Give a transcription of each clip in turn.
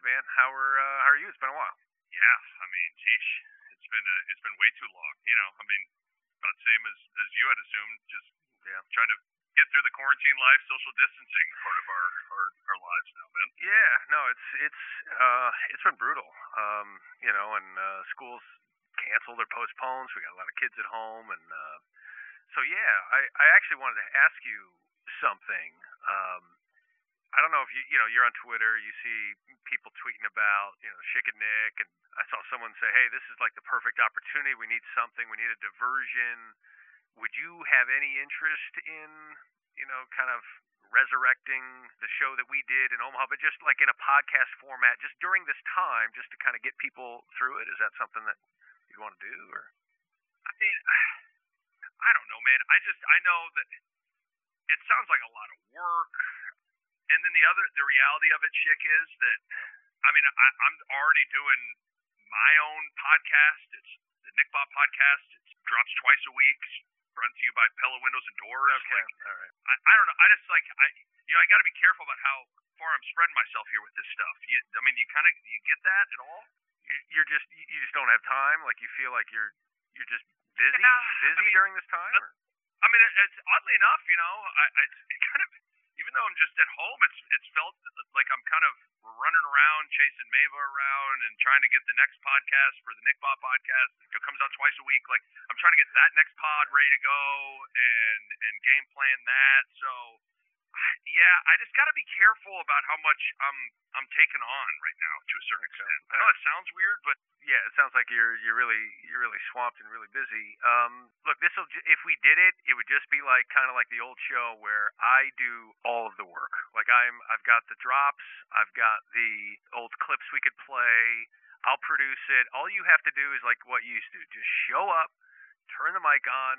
good, man. How are uh, How are you? It's been a while. Yeah, I mean, geesh, it's been uh, it's been way too long. You know, I mean, about the same as as you had assumed. Just yeah, trying to get through the quarantine life, social distancing part of our our, our lives now, man. Yeah, no, it's it's uh it's been brutal. Um, you know, and uh, schools canceled or postponed. So we got a lot of kids at home, and uh, so yeah, I I actually wanted to ask you something. Um, I don't know if you you know you're on Twitter, you see people tweeting about you know Schick and Nick, and I saw someone say, hey, this is like the perfect opportunity. We need something. We need a diversion. Would you have any interest in you know kind of resurrecting the show that we did in Omaha, but just like in a podcast format, just during this time, just to kind of get people through it? Is that something that you'd want to do? Or I mean, I don't know, man. I just I know that it sounds like a lot of work and then the other the reality of it Schick is that i mean I, i'm already doing my own podcast it's the nick bob podcast it drops twice a week brought to you by Pella Windows and Doors. Okay, Like, all right. I, I don't know. I just like I, you know, I got to be careful about how far I'm spreading myself here with this stuff. You, I mean, you kind of you get that at all? You- You're just you just don't have time. Like you feel like you're you're just busy Yeah, I busy mean, during this time. Or? I mean, it's oddly enough, you know, I, I it kind of even though I'm just at home, it's it's felt like I'm kind of running around chasing Mava around and trying to get the next podcast for the Nick Bob podcast. It comes out twice a week. Like I'm trying to get that next pod ready to go and and game plan that. So yeah, I just got to be careful about how much I'm I'm taking on right now to a certain Okay. extent. I know it sounds weird, but Yeah, it sounds like you're you're really you're really swamped and really busy. Um, look, this will if we did it, it would just be like kind of like the old show where I do all of the work. Like I'm I've got the drops, I've got the old clips we could play. I'll produce it. All you have to do is like what you used to. Just show up, turn the mic on,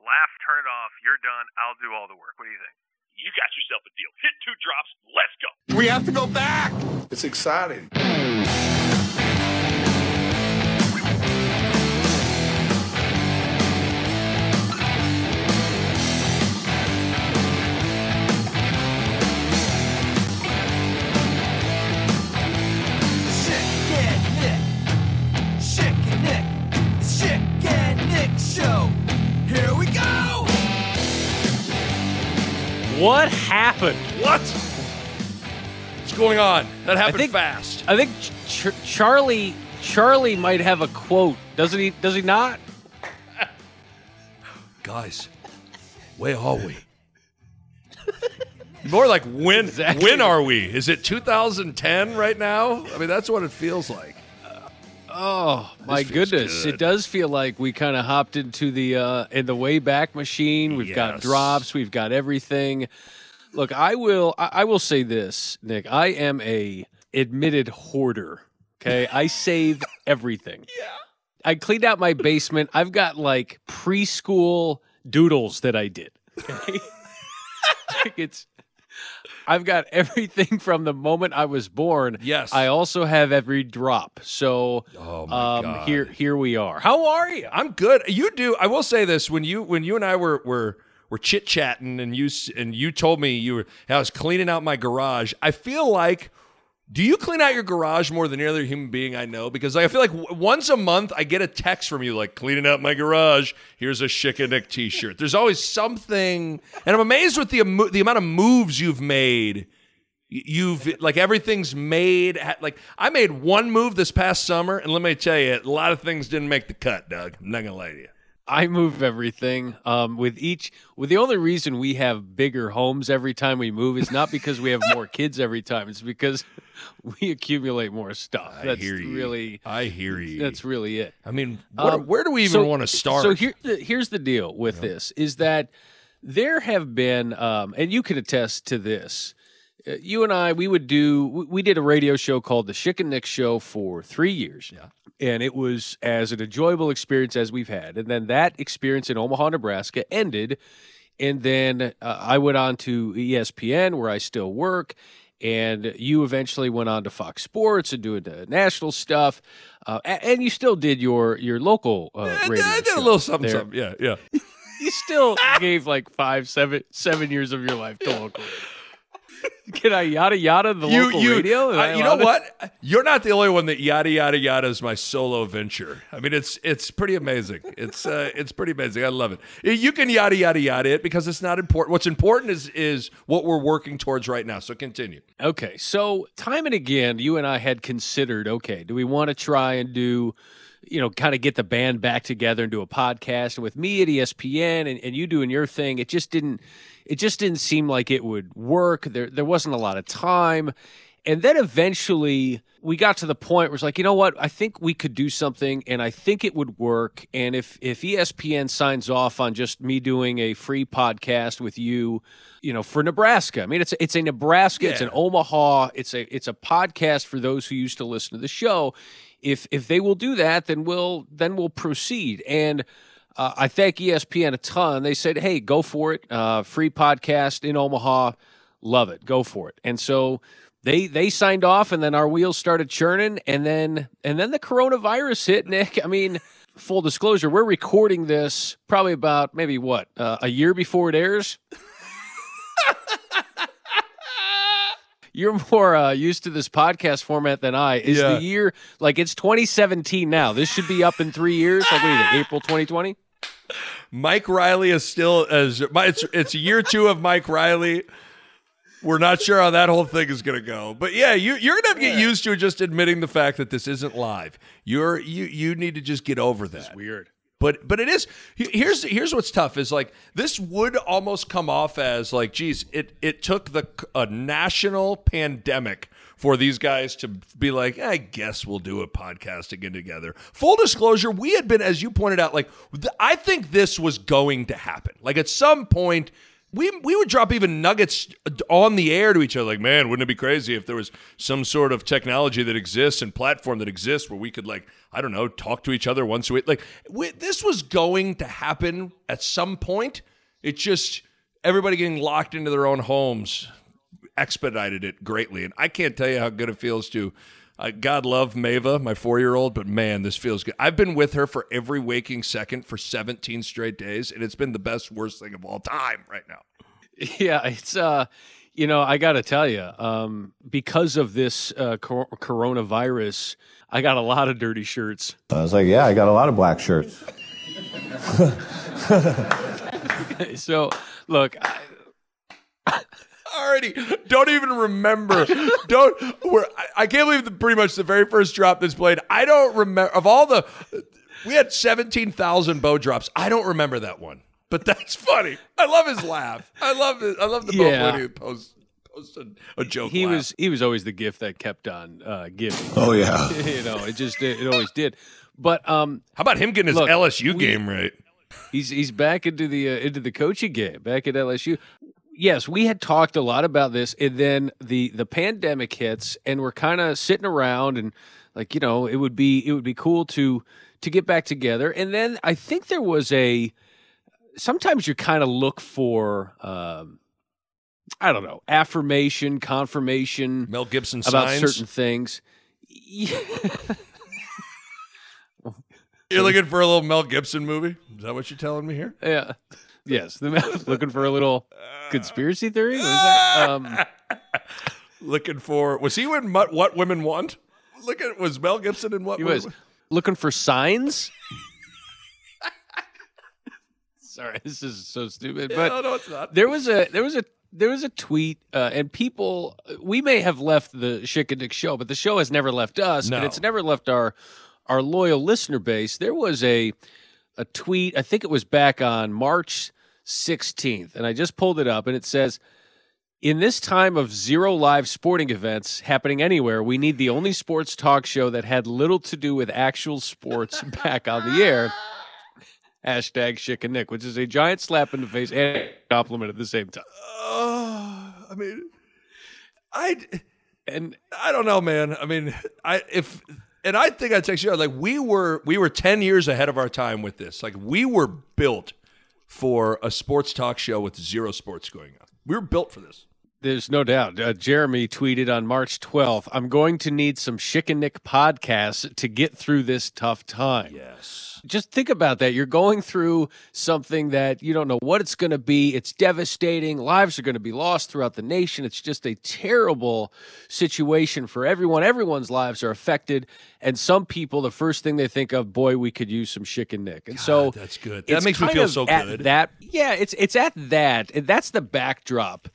laugh, turn it off. You're done. I'll do all the work. What do you think? You got yourself a deal. Hit two drops. Let's go. We have to go back. It's exciting. What happened? What? What's going on? That happened I think- fast. I think Ch- Ch- Charlie Charlie might have a quote. Doesn't he? Does he not? Guys, where are we? More like when Exactly. when are we? Is it 2010 right now? I mean, that's what it feels like. Oh my goodness! good. It does feel like we kind of hopped into the uh, in the way back machine. We've got drops. We've got everything. Look, I will. I, I will say this, Nick. I am a admitted hoarder. Okay, I save everything. Yeah. I cleaned out my basement. I've got like preschool doodles that I did. Okay. It's. I've got everything from the moment I was born. Yes. I also have every drop. So Oh um, here here we are. How are you? I'm good. You do. I will say this: when you when you and I were were were chit chatting, and you and you told me you were I was cleaning out my garage. I feel like. Do you clean out your garage more than any other human being I know? Because I feel like w- once a month I get a text from you like cleaning out my garage. Here's a Schick and Nick T-shirt. There's always something, and I'm amazed with the the amount of moves you've made. You've like everything's made. Like I made one move this past summer, and let me tell you, a lot of things didn't make the cut, Doug. I'm not gonna lie to you. I move everything. Um, with each, with the only reason we have bigger homes every time we move is not because we have more kids every time. It's because we accumulate more stuff. I that's hear you. really, I hear you. that's really it. I mean, what, Um, where do we even so- want to start? So here, here's the deal with this: is that there have been, um, and you can attest to this. Uh, you and I, we would do, we- did a radio show called the Schick and Nick Show for three years. Yeah. And it was as an enjoyable experience as we've had. And then that experience in Omaha, Nebraska ended. And then uh, I went on to ESPN, where I still work. And you eventually went on to Fox Sports and doing the national stuff. Uh, and you still did your your local uh, I, radio I did a little something, there. something. Yeah, yeah. You still gave like five, seven, seven years of your life to local. Radio. Can I yada yada the local radio? Am I- I you know to- what? You're not the only one that yada yada yada is my solo venture. I mean, it's it's pretty amazing. It's uh, it's pretty amazing. I love it. You can yada yada yada it because it's not important. What's important is is what we're working towards right now. So continue. Okay, so time and again, you and I had considered, okay, do we want to try and do, you know, kind of get the band back together and do a podcast And with me at ESPN and, and you doing your thing? It just didn't, it just didn't seem like it would work. There, there wasn't a lot of time, and then eventually we got to the point where it's like, you know what? I think we could do something, and I think it would work. And if if ESPN signs off on just me doing a free podcast with you, you know, for Nebraska, I mean, it's a, it's a Nebraska, it's an Omaha, it's a it's a podcast for those who used to listen to the show. If if they will do that, then we'll then we'll proceed. And uh, I thank ESPN a ton. They said, "Hey, go for it. Uh, free podcast in Omaha. Love it. Go for it." And so they they signed off, and then our wheels started churning, and then and then the coronavirus hit. Nick, I mean, full disclosure, we're recording this probably about maybe what uh, a year before it airs. You're more uh, used to this podcast format than I. Is Yeah. the year like it's 2017 now? This should be up in three years. Like what is it, April 2020? Mike Riley is still as it's it's year two of Mike Riley. We're not sure how that whole thing is going to go, but yeah, you you're going to have to get used to just admitting the fact that this isn't live. You're you you need to just get over that. Weird. But but it is here's here's what's tough is like this would almost come off as like geez it it took the a national pandemic for these guys to be like I guess we'll do a podcast again together. Full disclosure, we had been as you pointed out like I think this was going to happen. Like at some point we we would drop even nuggets on the air to each other like man wouldn't it be crazy if there was some sort of technology that exists and platform that exists where we could like i don't know talk to each other once a week? Like we, this was going to happen at some point. It just everybody getting locked into their own homes expedited it greatly. And i can't tell you how good it feels to uh, God love Mava, my four year old, but man, this feels good. I've been with her for every waking second for 17 straight days, and it's been the best, worst thing of all time right now. Yeah, it's uh, you know, I got to tell you, um, because of this uh, cor- coronavirus, I got a lot of dirty shirts. I was like, yeah, I got a lot of black shirts. So, look, I, already don't even remember. don't. We're, I, I can't believe the pretty much the very first drop that's played. I don't remember of all the. We had seventeen thousand bow drops. I don't remember that one, but that's funny. I love his laugh. I love it. I love the Yeah. moment he posts posts a, a joke. he laugh. was he was always the gift that kept on uh, giving. Oh, yeah. you know, it just it, it always did. But um, How about him getting his Look, LSU we- game right? he's he's back into the uh, into the coaching game, back at LSU. Yes, we had talked a lot about this, and then the the pandemic hits, and we're kind of sitting around, and like you know, it would be it would be cool to to get back together. And then I think there was a sometimes you kind of look for um, I don't know affirmation, confirmation Mel Gibson about signs. certain things. Yeah. You're looking for a little Mel Gibson movie? Is that what you're telling me here? Yeah. Yes. The man looking for a little conspiracy theory. What is that? Um, Looking for was he in What, what Women Want? Look at was Mel Gibson in What he Women was looking for signs. Sorry, this is so stupid. But no, no, it's not. there was a there was a there was a tweet, uh, and people we may have left the Schick and Nick show, but the show has never left us, No. and it's never left our our loyal listener base. There was a a tweet, I think it was back on March 16th, and I just pulled it up, and it says. In this time of zero live sporting events happening anywhere, we need the only sports talk show that had little to do with actual sports back on the air. Hashtag Schick and Nick, which is a giant slap in the face and a compliment at the same time. Oh, I mean, I And I don't know, man. I mean, I if and I think I text you like we were we were ten years ahead of our time with this. Like we were built for a sports talk show with zero sports going on. We were built for this. There's no doubt. Uh, Jeremy tweeted on March 12th, I'm going to need some Schick and Nick podcasts to get through this tough time. Yes. Just think about that. You're going through something that you don't know what it's going to be. It's devastating. Lives are going to be lost throughout the nation. It's just a terrible situation for everyone. Everyone's lives are affected. And some people, the first thing they think of, boy, we could use some Schick and Nick. And so that's good. That makes me feel so good. That yeah, it's it's at that. That's the backdrop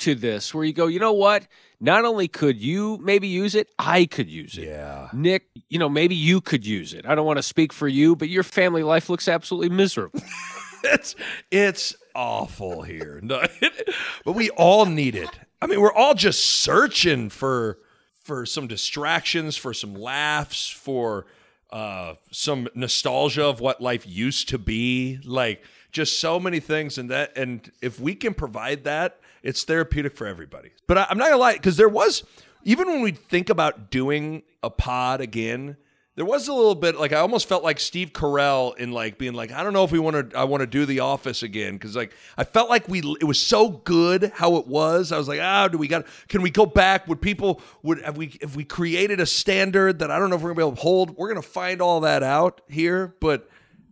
to this, where you go, you know what? Not only could you maybe use it, I could use it. Yeah. Nick, you know, maybe you could use it. I don't want to speak for you, but your family life looks absolutely miserable. it's it's awful here. No, but we all need it. I mean, we're all just searching for for some distractions, for some laughs, for uh, some nostalgia of what life used to be. Like just so many things, and that and if we can provide that, it's therapeutic for everybody. But I, I'm not gonna lie, because there was even when we think about doing a pod again there was a little bit like I almost felt like Steve Carell in like being like I don't know if we want to I want to do The Office again. Because like I felt like we it was so good how it was. I was like ah do we got can we go back? Would people would have we if we created a standard that I don't know if we're gonna be able to hold? We're gonna find all that out here. But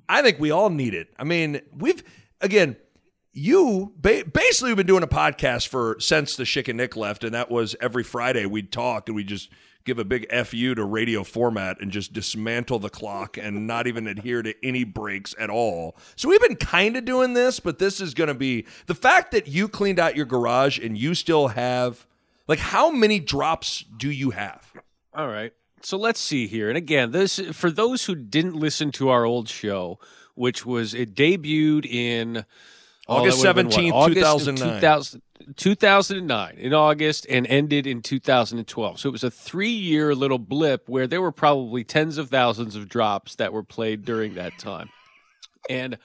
I think we all need it. I mean we've again you ba- basically we've been doing a podcast for since the Schick and Nick left, and that was every Friday we'd talk and we just give a big fu to radio format and just dismantle the clock and not even adhere to any breaks at all. So we've been kind of doing this, but this is going to be the fact that you cleaned out your garage and you still have like how many drops do you have? All right. So let's see here. And again, this for those who didn't listen to our old show, which was it debuted in August that would've been 17th, what? August of 2009. 2000 2009 in August and ended in 2012. So it was a 3-year little blip where there were probably tens of thousands of drops that were played during that time. And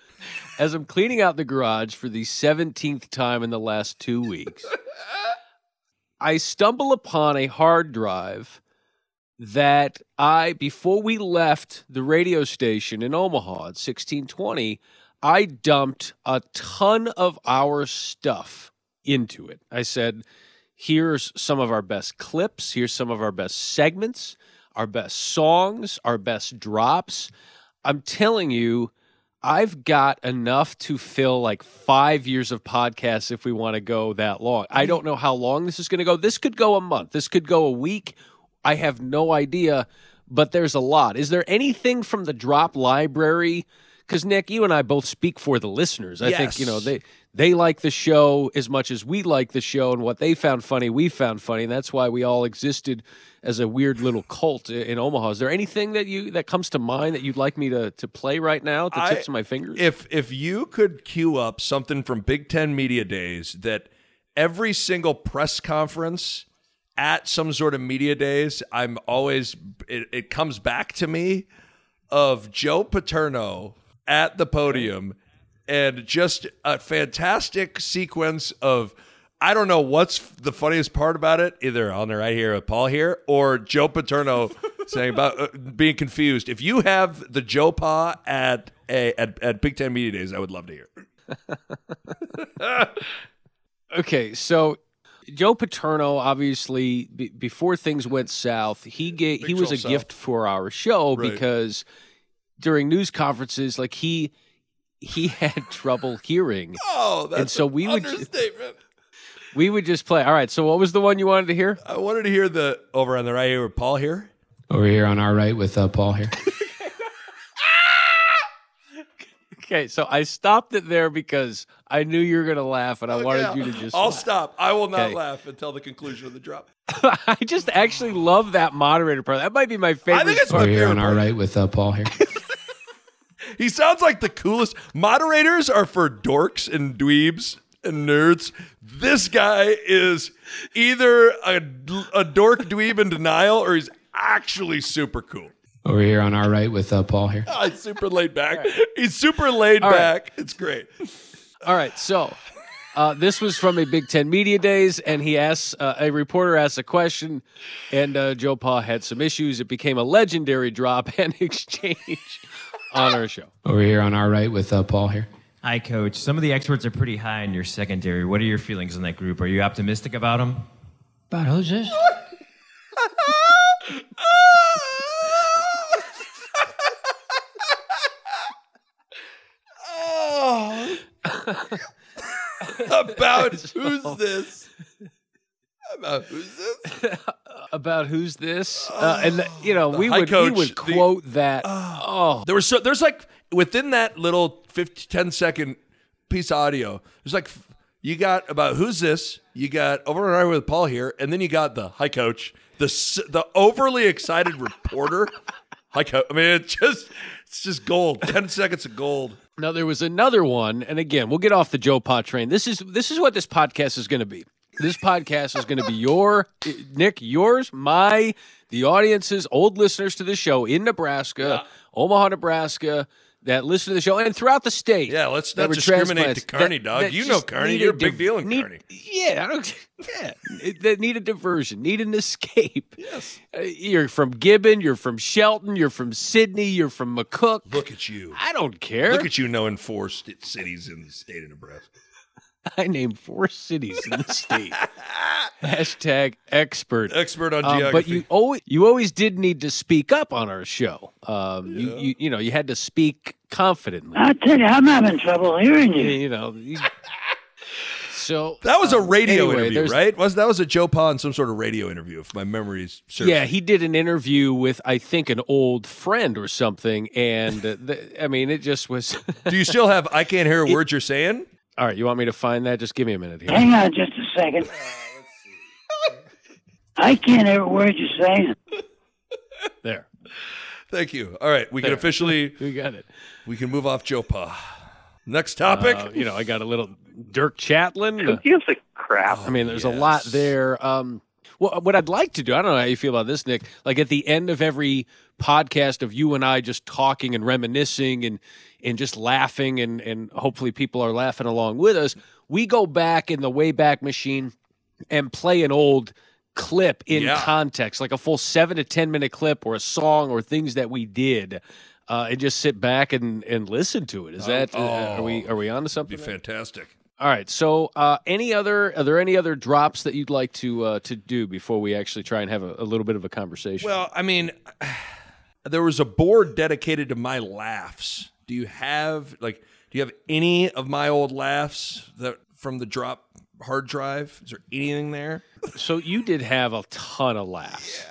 as I'm cleaning out the garage for the 17th time in the last 2 weeks, I stumble upon a hard drive that I, before we left the radio station in Omaha at 1620, I dumped a ton of our stuff into it. I said, here's some of our best clips, here's some of our best segments, our best songs, our best drops. I'm telling you, I've got enough to fill like five years of podcasts if we want to go that long. I don't know how long this is going to go. This could go a month, this could go a week. I have no idea, but there's a lot. Is there anything from the drop library? Because Nick, you and I both speak for the listeners. I think you know they they like the show as much as we like the show, and what they found funny, we found funny. And that's why we all existed as a weird little cult in Omaha. Is there anything that you that comes to mind that you'd like me to to play right now? at The I- tips of my fingers. If if you could queue up something from Big Ten Media Days that every single press conference at some sort of media days, I'm always it, it comes back to me of Joe Paterno at the podium and just a fantastic sequence of I don't know what's the funniest part about it, either on the right here with Paul here or Joe Paterno saying about uh, being confused. If you have the Joe Pa at a at, at Big Ten Media Days, I would love to hear. Okay, so Joe Paterno, obviously, be, before things went south, he gave he was a 12 gift for our show Right. because during news conferences, like he he had trouble hearing. Oh, that's And so an we would- understatement. We would just play. All right, so what was the one you wanted to hear? I wanted to hear the over on the right here with Paul here. Over here on our right with uh, Paul here. Okay, so I stopped it there because I knew you were going to laugh, and I wanted you to just. I'll laugh. stop. I will not Okay. laugh until the conclusion of the drop. I just actually love that moderator part. That might be my favorite. I think it's part. my Over here favorite on our right with uh, Paul here. He sounds like the coolest. Moderators are for dorks and dweebs and nerds. This guy is either a, a dork dweeb in denial or he's actually super cool. Over here on our right with uh, Paul here. Oh, he's super laid back. He's super laid All right. back. It's great. All right, so uh, this was from a Big Ten Media Days, and he asks uh, a reporter asked a question, and uh, Joe Pa had some issues. It became a legendary drop and exchange on our show. Over here on our right with uh, Paul here. Hi, Coach. Some of the experts are pretty high in your secondary. What are your feelings on that group? Are you optimistic about them? About who's this? Oh. About who's this? About who's this? About who's this? Uh, and you know, we would coach, we would the- quote that. Oh, There was so there's like within that little 50, 10 second piece of audio, there's like you got about who's this? You got over and over with Paul here, and then you got the hi coach, the the overly excited reporter. Hi coach. I mean, it's just it's just gold. Ten seconds of gold. Now there was another one, and again, we'll get off the Joe Pa train. This is this is what this podcast is going to be. This podcast is going to be your Nick, yours, my, the audience's old listeners to the show in Nebraska, Omaha, Nebraska, that listen to the show and throughout the state. Yeah, let's not discriminate to Kearney, that- dog. that You know need You're a div- big deal in need- Kearney. Yeah, I don't. Yeah, that need a diversion, need an escape. Yes, uh, you're from Gibbon, you're from Shelton, you're from Sidney, you're from McCook. Look at you. I don't care. Look at you knowing four st- cities in the state of Nebraska. I named four cities in the state. Hashtag expert. Expert on Um, geography. but you always you always did need to speak up on our show. Um, you, you you know you had to speak confidently. I tell you, I'm having trouble hearing you. You know. you- so that was a um, radio anyway, interview, there's- right? Was that was a Joe Pa in some sort of radio interview, if my memory's serves Yeah, he did an interview with I think an old friend or something, and uh, the, I mean it just was. Do you still have I can't hear a word you're saying? All right, you want me to find that? Just give me a minute here. Hang on just a second. I can't hear a word you're saying. There, Thank you. All right, we can officially we got it. we can move off Joe Pa. Next topic. Uh, you know, I got a little Dirk Chatelain. Who gives a crap? I mean, there's a lot there. Um, well, what I'd like to do, I don't know how you feel about this, Nick. Like at the end of every podcast of you and I just talking and reminiscing and and just laughing and and hopefully people are laughing along with us. We go back in the Wayback Machine and play an old clip in Yeah. context, like a full seven to ten minute clip or a song or things that we did. Uh, and just sit back and, and listen to it. Is that uh, are we are we on to something? Be fantastic. All right. So, uh, any other are there any other drops that you'd like to uh, to do before we actually try and have a, a little bit of a conversation? Well, I mean, there was a board dedicated to my laughs. Do you have like do you have any of my old laughs that from the drop hard drive? Is there anything there? so you did have a ton of laughs.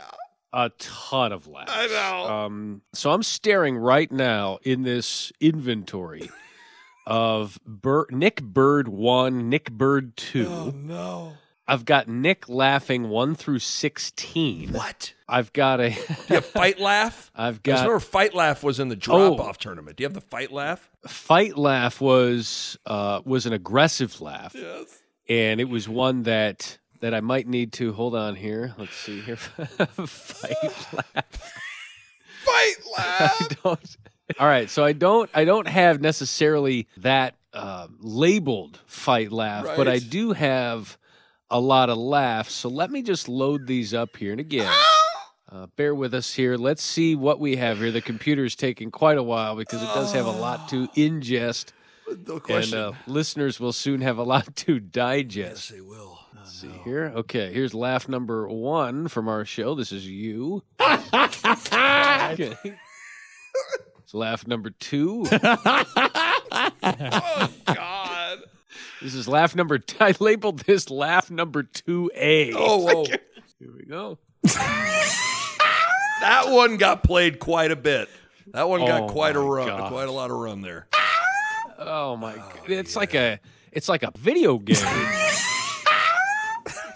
A ton of laughs. I know. Um, so I'm staring right now in this inventory of Bir- Nick Bird one, Nick Bird two. Oh, no. I've got Nick laughing one through sixteen. What? I've got a. Do you have fight laugh? I've I got remember fight laugh was in the drop off tournament. Do you have the fight laugh? fight laugh was uh, was an aggressive laugh, Yes. and it was one that that I might need to hold on here. Let's see here. fight laugh. Fight I laugh. don't. All right, so I don't I don't have necessarily that uh, labeled fight laugh, but I do have a lot of laughs. So let me just load these up here, and again. Uh, bear with us here. Let's see what we have here. The computer is taking quite a while because it does have a lot to ingest. no And uh, listeners will soon have a lot to digest. yes, they will. Let's see here. Okay, here's laugh number one from our show. This is you. okay. It's laugh number two. oh God. This is laugh number. T- I labeled this laugh number two A. Oh, whoa. here we go. That one got played quite a bit. That one got Oh, quite a my run, gosh. quite a lot of run there. Oh my! Oh, god! It's like a. It's like a video game.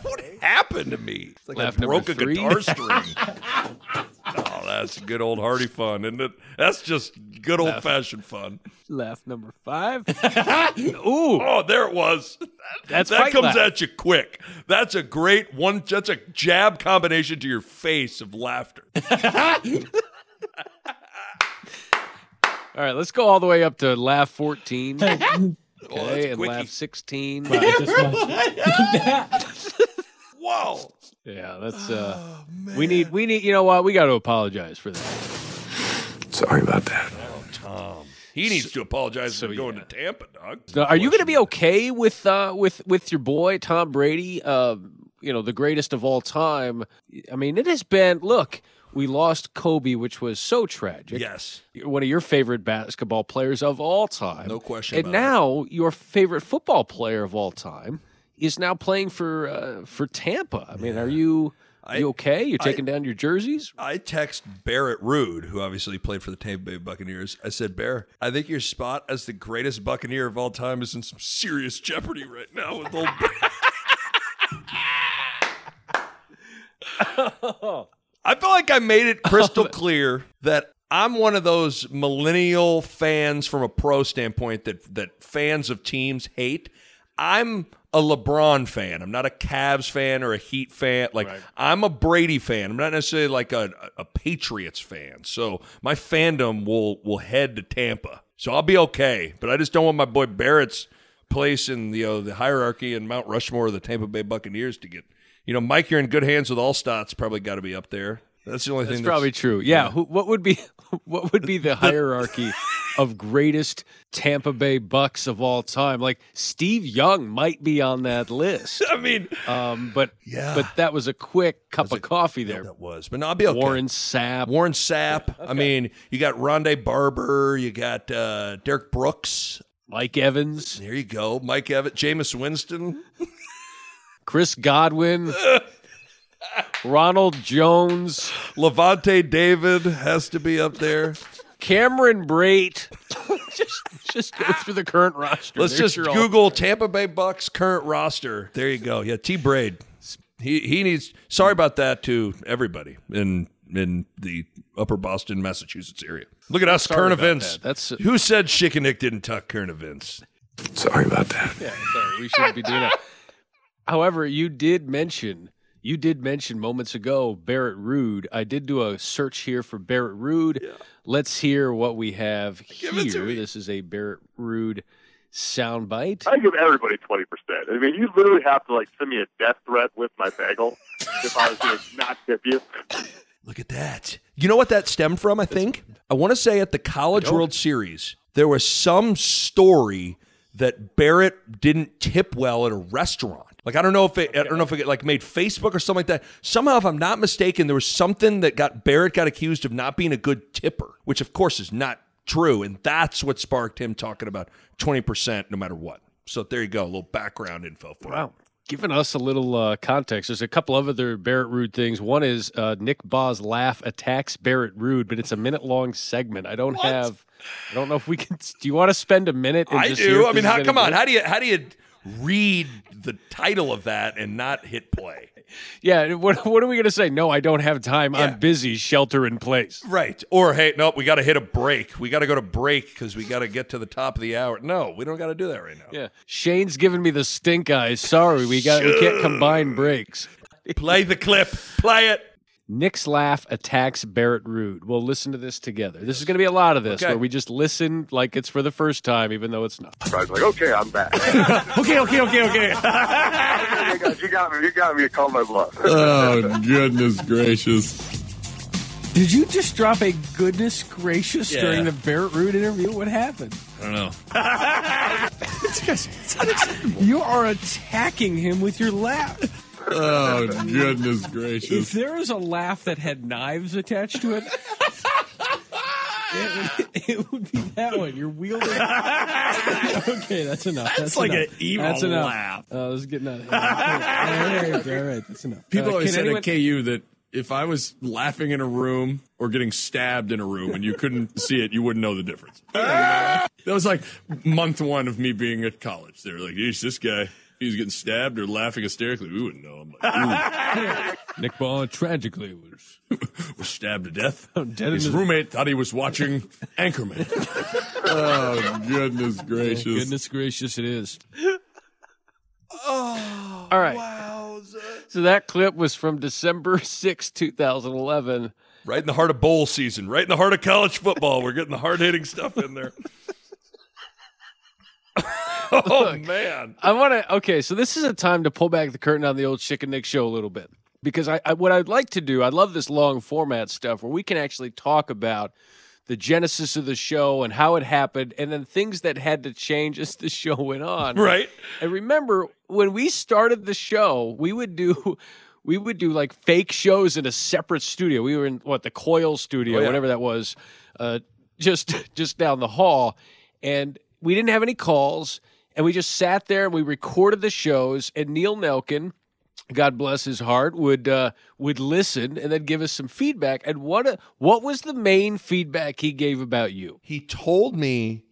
What happened to me? It's like Laugh I number broke a three. guitar string. That's good old hearty fun, isn't it? That's just good old fashioned fun. laugh number five. Ooh, Oh, there it was. That's that fight comes laugh. at you quick. That's a great one. That's a jab combination to your face of laughter. All right, let's go all the way up to laugh 14. that's Okay, and quickie. laugh 16. Whoa. Yeah, that's uh we need we need you know what? We got to apologize for that. Sorry about that. Oh, Tom. He needs to apologize So, for going yeah. to Tampa, dog. Now, are you going to be okay with uh with with your boy Tom Brady, uh you know, the greatest of all time? I mean, it has been look, we lost Kobe, which was so tragic. Yes. One of your favorite basketball players of all time. No question And about it. now your favorite football player of all time is now playing for uh, for Tampa. I mean, are you are you okay? You're I- taking down your jerseys? I text Barrett Ruud, who obviously played for the Tampa Bay Buccaneers. I said, Bear, I think your spot as the greatest Buccaneer of all time is in some serious jeopardy right now with old. I feel like I made it crystal clear that I'm one of those millennial fans from a pro standpoint that that fans of teams hate. I'm a LeBron fan. I'm not a Cavs fan or a Heat fan. Like I'm a Brady fan. I'm not necessarily like a, a Patriots fan. So my fandom will will head to Tampa. So I'll be okay. But I just don't want my boy Barrett's place in the uh, the hierarchy and Mount Rushmore of the Tampa Bay Buccaneers to get. You know, Mike, you're in good hands with Alstott's probably got to be up there. That's the only That's thing. That's probably true. Yeah. Who, what would be what would be the hierarchy of greatest Tampa Bay Bucks of all time? Like Steve Young might be on that list. I mean, um, but Yeah. but that was a quick cup of coffee there. That was, but no, I'll be okay. Warren Sapp. Warren Sapp. I mean, you got Rondé Barber. You got uh, Derrick Brooks. Mike Evans. There you go. Mike Evans. Jameis Winston. Chris Godwin. Ronald Jones. Lavonte David has to be up there. Cameron Brate. just just go through the current roster. Let's There's just your all- Google Tampa Bay Bucks current roster. There you go. Yeah, T Braid. He he needs. Sorry about that to everybody in in the Upper Boston, Massachusetts area. Look at us, Sorry current events. that. That's- who said Schick and Nick didn't talk current events. Sorry about that. Yeah, sorry, we shouldn't be doing that. However, you did mention you did mention moments ago Barrett Ruud. I did do a search here for Barrett Ruud. Let's hear what we have here. This is a Barrett Ruud soundbite. I give everybody twenty percent. I mean, you literally have to like send me a death threat with my bagel if I was going to not tip you. Look at that. You know what that stemmed from, I think? I want to say at the College World Series, there was some story that Barrett didn't tip well at a restaurant. Like I don't know if it I don't know if it like made Facebook or something like that. Somehow, if I'm not mistaken, there was something that got Barrett got accused of not being a good tipper, which of course is not true. And that's what sparked him talking about 20% no matter what. So there you go, a little background info for you. Wow. Giving us a little uh, context. There's a couple of other Barrett Ruud things. One is uh, Nick Bahe's laugh attacks Barrett Ruud, but it's a minute long segment. I don't have. I don't know if we can. Do you want to spend a minute? And I do. I mean, how, come on. How do you how do you read the title of that and not hit play? Yeah. What, what are we going to say? No, I don't have time. Yeah. I'm busy. Shelter in place. Right. Or hey, nope, we got to hit a break. We got to go to break because we got to get to the top of the hour. No, we don't got to do that right now. Yeah. Shane's giving me the stink eyes. Sorry, we got we can't combine breaks. Play the clip. Play it. Nick's laugh attacks Barrett Ruud. We'll listen to this together. This is going to be a lot of this Okay. where we just listen like it's for the first time, even though it's not. I was like, okay, I'm back. okay, okay, okay, okay. you, got, me. You got me to call my bluff. Oh, goodness gracious. Did you just drop a goodness gracious Yeah. during the Barrett Ruud interview? What happened? I don't know. It's, it's you are attacking him with your laugh. Oh, goodness gracious! If gracious. there was a laugh that had knives attached to it, it, would, it would be that one. You're wielding. okay, that's enough. That's, That's like enough. an evil That's enough. laugh. Oh, this is getting out of hand. All right, all right, that's enough. People Uh, always can said anyone- at KU that if I was laughing in a room or getting stabbed in a room and you couldn't see it, you wouldn't know the difference. that was like month one of me being at college. They were like, "Geez, this guy." He was getting stabbed or laughing hysterically. We wouldn't know. I'm like. Nick Bahe tragically was was stabbed to death. Oh, dead His his- roommate thought he was watching Anchorman. oh goodness gracious! Goodness gracious, it is. Oh, All right. So that clip was from December 6, 2011. Right in the heart of bowl season, right in the heart of college football. We're getting the hard hitting stuff in there. oh man. I want to. Okay, so this is a time to pull back the curtain on the old Schick and Nick show a little bit because I, I what I'd like to do. I love this long format stuff where we can actually talk about the genesis of the show and how it happened, and then things that had to change as the show went on. Right. And remember when we started the show, we would do. We would do like fake shows in a separate studio. We were in what the Coil studio, Oh, yeah. whatever that was, uh, just just down the hall, and we didn't have any calls, and we just sat there and we recorded the shows. And Neil Nelkin, God bless his heart, would uh, would listen and then give us some feedback. And what what was the main feedback he gave about you? He told me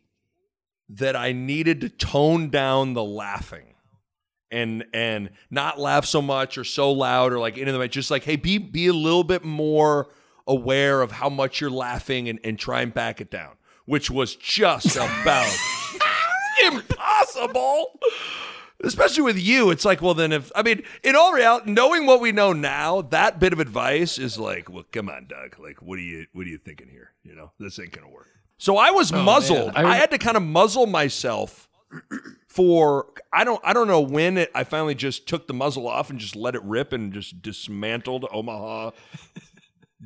that I needed to tone down the laughing and and not laugh so much or so loud or like into the mic. Just like, hey, be be a little bit more aware of how much you're laughing and, and try and back it down. Which was just about impossible. Especially with you, it's like, well, then if I mean, in all reality, knowing what we know now, that bit of advice is like, well, come on, Doug. Like, what are you what are you thinking here? You know, this ain't gonna work. So I was Oh, muzzled. I I, had to kind of muzzle myself for I don't I don't know when it, I finally just took the muzzle off and just let it rip and just dismantled Omaha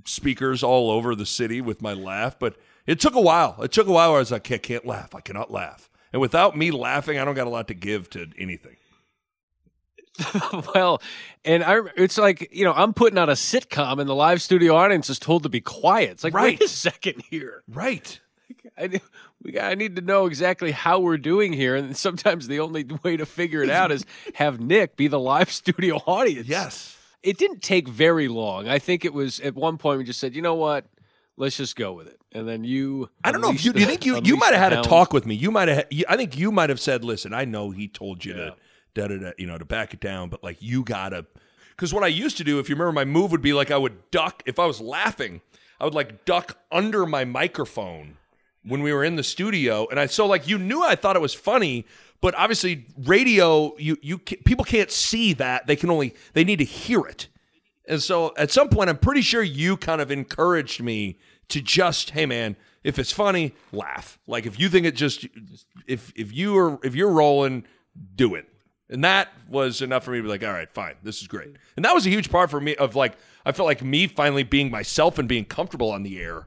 speakers all over the city with my laugh. But it took a while. It took a while where I was like, I can't laugh. I cannot laugh. And without me laughing, I don't got a lot to give to anything. well, and I it's like you know I'm putting on a sitcom and the live studio audience is told to be quiet. It's like Right. wait a second here. Right. I, we got, I need to know exactly how we're doing here, and sometimes the only way to figure it out is have Nick be the live studio audience. Yes. It didn't take very long. I think it was at one point we just said, you know what, let's just go with it, and then you. I don't know if you do you think you you might have had a talk with me. You might have I think you might have said, "Listen, I know he told you to da, da, da, you know to back it down, but like you got to cuz what I used to do if you remember my move would be like I would duck if I was laughing, I would like duck under my microphone when we were in the studio and I so like you knew I thought it was funny, but obviously radio you you people can't see that. They can only they need to hear it. And so at some point, I'm pretty sure you kind of encouraged me to just, hey man, if it's funny, laugh. Like if you think it just, if if you are if you're rolling, do it. And that was enough for me to be like, all right, fine, this is great. And that was a huge part for me of like, I felt like me finally being myself and being comfortable on the air.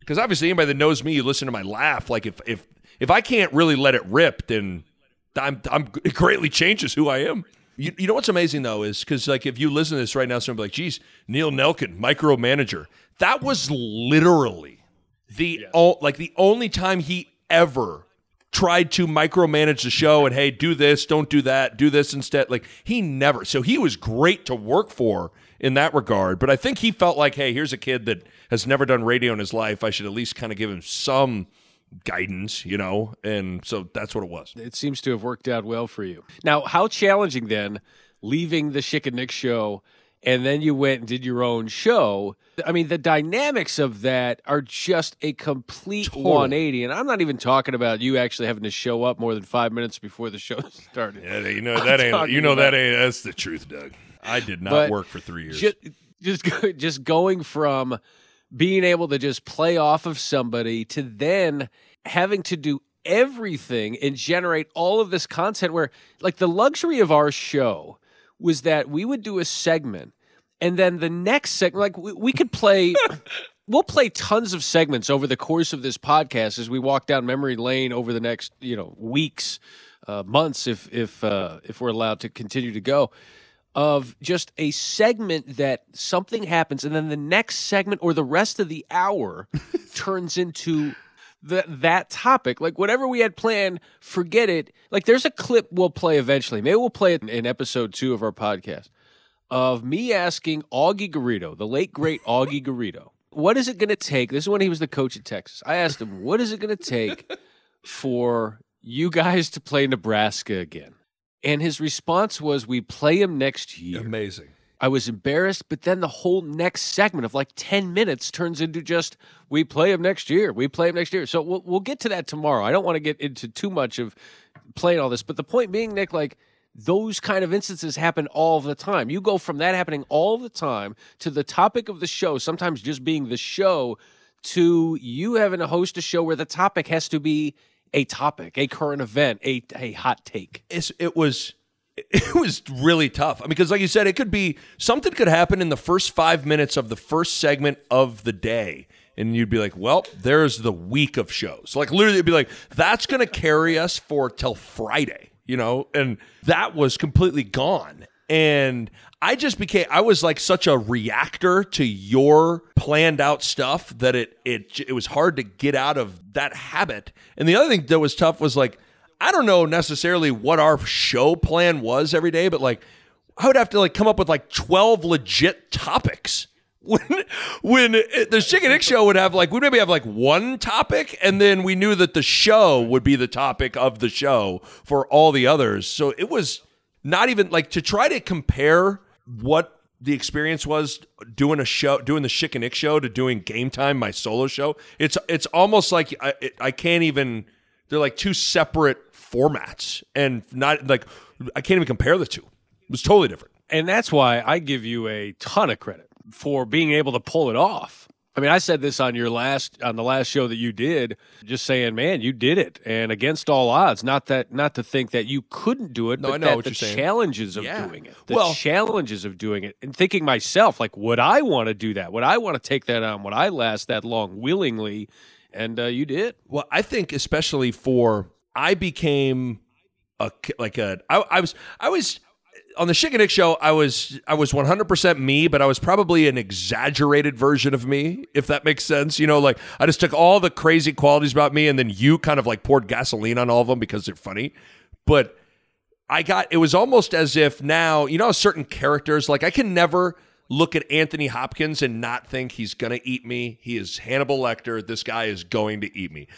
Because obviously, anybody that knows me, you listen to my laugh. Like if if if I can't really let it rip, then I'm I'm it greatly changes who I am. You, you know what's amazing though is because like if you listen to this right now, be like, "Geez, Neil Nelkin, micromanager." That was literally the o- like the only time he ever tried to micromanage the show and hey, do this, don't do that, do this instead. Like he never. So he was great to work for in that regard. But I think he felt like, hey, here's a kid that has never done radio in his life. I should at least kind of give him some guidance, you know. And so that's what it was. It seems to have worked out well for you. Now, how challenging then leaving the Schick and Nick show and then you went and did your own show? I mean, the dynamics of that are just a complete Total. 180. And I'm not even talking about you actually having to show up more than five minutes before the show started. Yeah, you know I'm that ain't. You know that ain't. That's the truth, Doug. I did not work for three years. Just, just, just going from being able to just play off of somebody to then having to do everything and generate all of this content where like the luxury of our show was that we would do a segment and then the next segment like we, we could play we'll play tons of segments over the course of this podcast as we walk down memory lane over the next you know weeks uh, months if if uh, if we're allowed to continue to go of just a segment that something happens and then the next segment or the rest of the hour turns into the, that topic. Like whatever we had planned forget it. Like there's a clip we'll play eventually. Maybe we'll play it in, in episode two of our podcast of me asking augie garrido the late great augie garrido what is it going to take? This is when he was the coach at texas. I asked him what is it going to take for you guys to play nebraska again and his response was, "We play him next year." Amazing. I was embarrassed, but then the whole next segment of like ten minutes turns into just, "We play him next year. We play him next year." So we'll we'll get to that tomorrow. I don't want to get into too much of playing all this, but the point being, Nick, like those kind of instances happen all the time. You go from that happening all the time to the topic of the show, sometimes just being the show, to you having to host a show where the topic has to be a topic, a current event, a, a hot take. It's, it was it was really tough. I mean, because like you said, it could be something could happen in the first five minutes of the first segment of the day. And you'd be like, well, there's the week of shows. Like literally it'd be like, that's gonna carry us for till Friday, you know? And that was completely gone. And I just became I was like such a reactor to your planned out stuff that it it it was hard to get out of that habit. And the other thing that was tough was like I don't know necessarily what our show plan was every day, but like I would have to like come up with like 12 legit topics. When when the Schick and Nick show would have like we maybe have like one topic and then we knew that the show would be the topic of the show for all the others. So it was not even like to try to compare what the experience was doing a show, doing the Schick and show to doing Game Time, my solo show. It's it's almost like I, it, I can't even. They're like two separate formats, and not like I can't even compare the two. It was totally different. And that's why I give you a ton of credit for being able to pull it off. I mean, I said this on your last on the last show that you did, just saying, man, you did it, and against all odds. Not that, not to think that you couldn't do it, No, but I know that what the you're saying. challenges of Yeah. doing it, the Well- challenges of doing it, and thinking myself, like, would I want to do that? Would I want to take that on? Would I last that long willingly? And uh, you did. Well, I think especially for I became a like a I, I was I was on the Schick show. I was I was one hundred percent me, but I was probably an exaggerated version of me, if that makes sense. You know, like I just took all the crazy qualities about me, and then you kind of like poured gasoline on all of them because they're funny. But I got it was almost as if now you know certain characters like I can never look at Anthony Hopkins and not think he's going to eat me. He is Hannibal Lecter. This guy is going to eat me.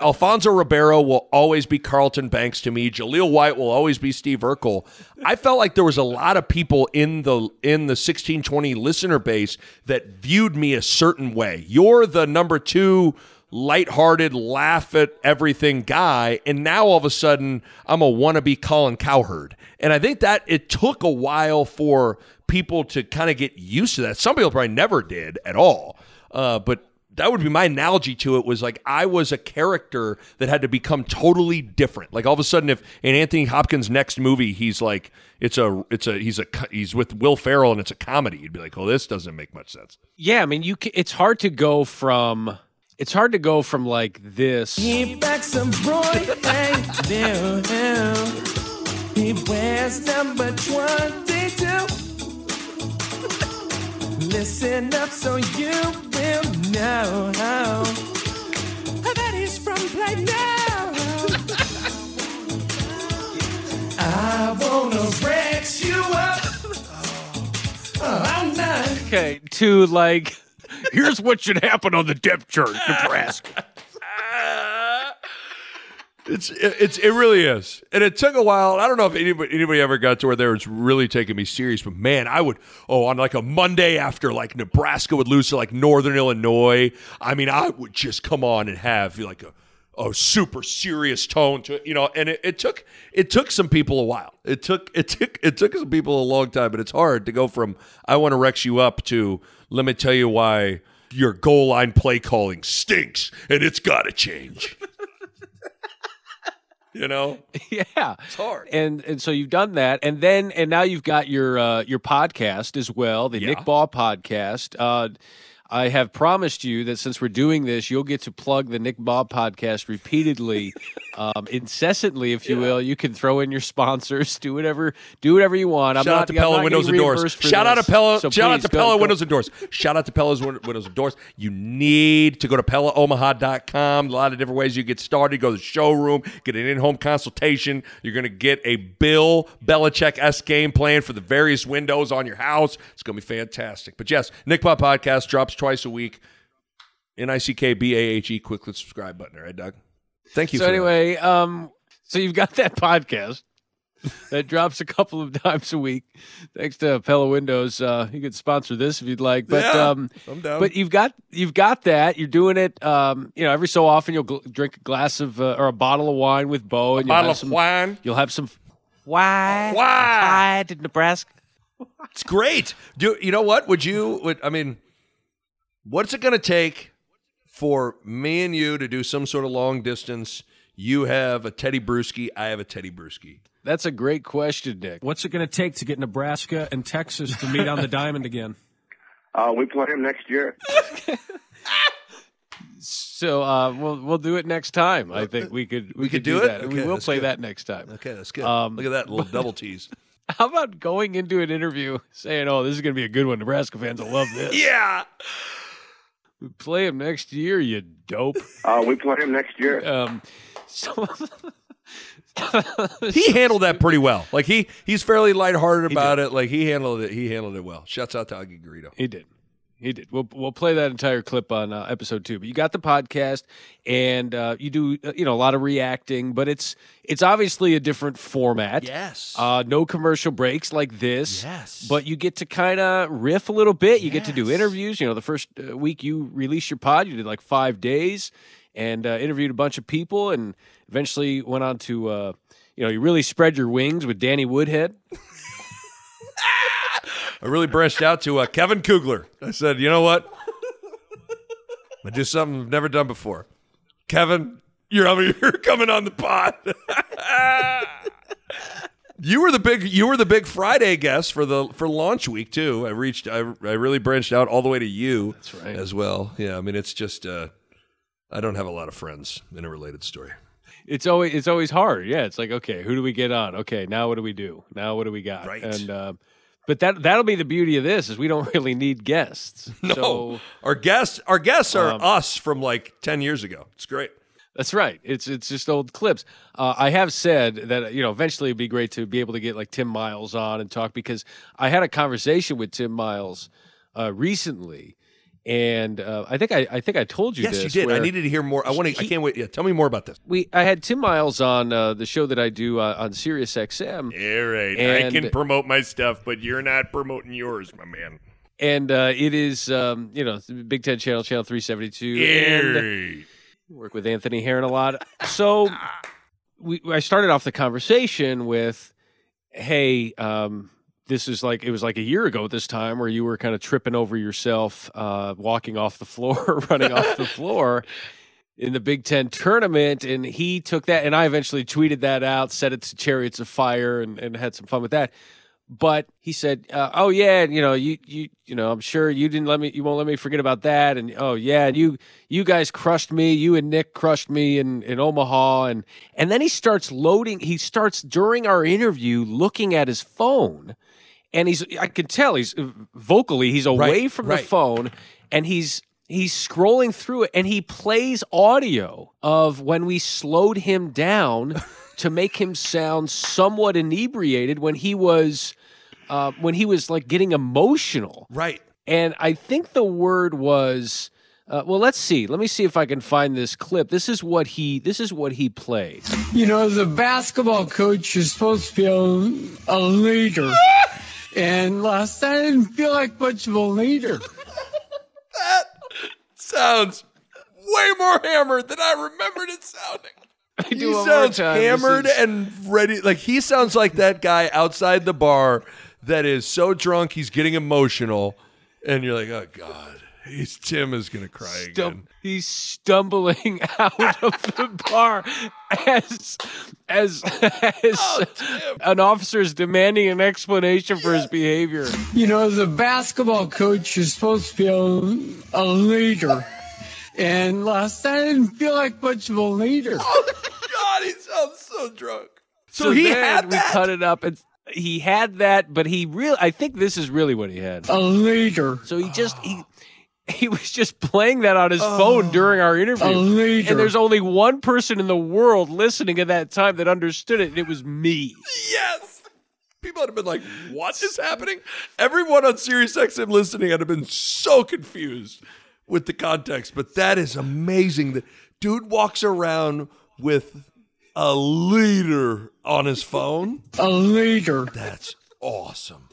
Alfonso Ribeiro will always be Carlton Banks to me. Jaleel White will always be Steve Urkel. I felt like there was a lot of people in the in the 1620 listener base that viewed me a certain way. You're the number 2 lighthearted, laugh at everything guy, and now all of a sudden I'm a wannabe Colin Cowherd. And I think that it took a while for people to kind of get used to that. Some people probably never did at all. Uh, but that would be my analogy to it was like I was a character that had to become totally different. Like all of a sudden, if in Anthony Hopkins' next movie, he's like it's a it's a he's a he's with Will Ferrell and it's a comedy, you'd be like, well, this doesn't make much sense. Yeah, I mean, you. ca it's hard to go from. It's hard to go from like this. He back some Roy ain't new. He wears number 22. Listen up so you will know that he's from Plano. I wanna Rex you up. Oh, I'm not. Okay, to like, here's what should happen on the depth chart, Nebraska. It's it's it really is, and it took a while. I don't know if anybody anybody ever got to where they was really taking me serious, but man, I would oh on like a Monday after like Nebraska would lose to like Northern Illinois. I mean, I would just come on and have like a a super serious tone to it, you know. And it, it took it took some people a while. It took it took it took some people a long time, but it's hard to go from I want to Rex you up to let me tell you why your goal line play calling stinks and it's got to change. you know. yeah, it's hard. And and so you've done that, and then and now you've got your uh, your podcast as well, the Nick Bahe podcast. Uh, I have promised you that since we're doing this, you'll get to plug the Nick Bahe podcast repeatedly, um, incessantly, if you will. You can throw in your sponsors, do whatever, do whatever you want. I'm shout not, out to Pella Windows and Doors. Shout out to Pella. so shout out to Pella Windows and Doors. Shout out to Pella's Windows and Doors. You need to go to PellaOmaha.com. A lot of different ways you get started. Go to the showroom, get an in-home consultation. You're going to get a Bill Belichick s game plan for the various windows on your house. It's going to be fantastic. But yes, Nick Bahe Podcast drops twice a week. N I C K B A H E. Quick click subscribe button. All right, Doug. Thank you. So for that. anyway, um, so you've got that podcast that drops a couple of times a week. Thanks to Pella Windows, uh, you could sponsor this if you'd like. But Yeah, um, but you've got you've got that. You're doing it. Um, you know, every so often you'll gl- drink a glass of uh, or a bottle of wine with Bo, and you'll bottle have of some wine. You'll have some Why? Why? Why did Nebraska? It's great. Do you know what? Would you? Would I mean? What's it going to take for me and you to do some sort of long distance? You have a Tedy Bruschi. I have a Tedy Bruschi. That's a great question, Nick. What's it going to take to get Nebraska and Texas to meet on the diamond again? Uh, we play him next year. So uh, we'll we'll do it next time. I think we could we, We could do it? that. we will play good. that next time. Okay, that's good. Um, Look at that little double tease. How about going into an interview saying, "Oh, this is going to be a good one. Nebraska fans will love this." Yeah. We play him next year, you dope. Uh, we play him next year. Um, so He handled that pretty well. Like he he's fairly lighthearted about it. Like he handled it. He handled it well. Shouts out to Augie Garrido. He did. He did. We'll we'll play that entire clip on uh, episode two. But you got the podcast, and uh, you do uh, you know a lot of reacting, but it's it's obviously a different format. Yes. Uh, no commercial breaks like this. Yes. But you get to kind of riff a little bit. You get to do interviews. You know, the first uh, week you released your pod, you did like five days and uh, interviewed a bunch of people, and eventually went on to. Uh, you know, you really spread your wings with Danny Woodhead. I really branched out to uh, Kevin Kugler. I said, you know what? I do something I've never done before. Kevin, you're you're coming on the pod. you were the big you were the big Friday guest for the for launch week too. I reached I I really branched out all the way to you. That's right. As well. Yeah, I mean it's just uh I don't have a lot of friends in a related story. it's always it's always hard. Yeah, it's like okay, who do we get on? Okay, now what do we do? Now what do we got? Right. And uh, but that that'll be the beauty of this is we don't really need guests. No. So our guests our guests are Um, us from like 10 years ago. It's great. that's right. It's it's just old clips. Uh, I have said that you know eventually it'd be great to be able to get like Tim Miles on and talk because I had a conversation with Tim Miles uh, recently. And uh, I think I, I think I told you yes, you did. I needed to hear more. I want to I can't wait. Yeah, tell me more about this. we I had Tim Miles on uh, the show that I do uh, on Sirius XM. All right, I And- can promote my stuff, but you're not promoting yours, my man. and uh, it is um, you know Big Ten Channel, Channel three seventy two, and Right. work with Anthony Herron a lot. So we I started off the conversation with, "Hey, um, this is like it was like a year ago at this time where you were kind of tripping over yourself, uh, walking off the floor, running off the floor." In the Big Ten tournament, and he took that, and I eventually tweeted that out, set it to Chariots of Fire, and, and had some fun with that but he said, uh, "Oh yeah, you know, you you you know, I'm sure you didn't let me, you won't let me forget about that." And oh yeah, and you you guys crushed me. You and Nick crushed me in in Omaha, and and then he starts loading. He starts during our interview looking at his phone, and he's I can tell he's vocally he's away Right, from right. the phone, and he's. He's scrolling through it and he plays audio of when we slowed him down to make him sound somewhat inebriated when he was uh, when he was like getting emotional. Right. And I think the word was uh, well. Let's see. Let me see if I can find this clip. This is what he. This is what he played. You know, the basketball coach is supposed to be a, a leader. and last night I didn't feel like much of a leader. That sounds way more hammered than I remembered it sounding. do he sounds hammered is- and ready. Like he sounds like that guy outside the bar that is so drunk he's getting emotional, and you're like, oh god, he's Tim is gonna cry again. He's stumbling out of the bar as as as oh, an officer is demanding an explanation for his behavior. You know, the basketball coach is supposed to be a, a leader. And last night I didn't feel like much of a leader. Oh God, he sounds so drunk. So, So, he then had we that. cut it up and he had that, but he really I think this is really what he had. A leader. So he just he he was just playing that on his phone oh, during our interview. A. And there's only one person in the world listening at that time that understood it, and it was me. Yes. People would have been like, "What is happening?" Everyone on Sirius XM listening would have been so confused with the context. But that is amazing. The dude walks around with a leader on his phone. A leader. That's awesome.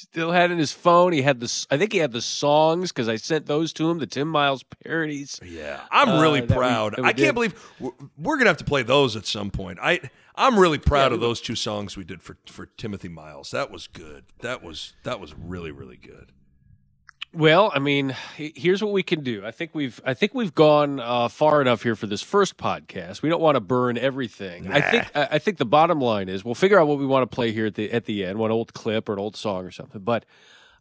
Still had in his phone. He had the. I think he had the songs because I sent those to him. The Tim Miles parodies. Yeah, I'm uh, really that we- proud. that we I did. can't believe we're, we're gonna have to play those at some point. I I'm really proud Yeah, of those two songs we did for for Timothy Miles. That was good. That was that was really really good. Well, I mean, here's what we can do. I think we've I think we've gone uh, far enough here for this first podcast. We don't want to burn everything. I think I I think the bottom line is we'll figure out what we want to play here at the at the end, one old clip or an old song or something. But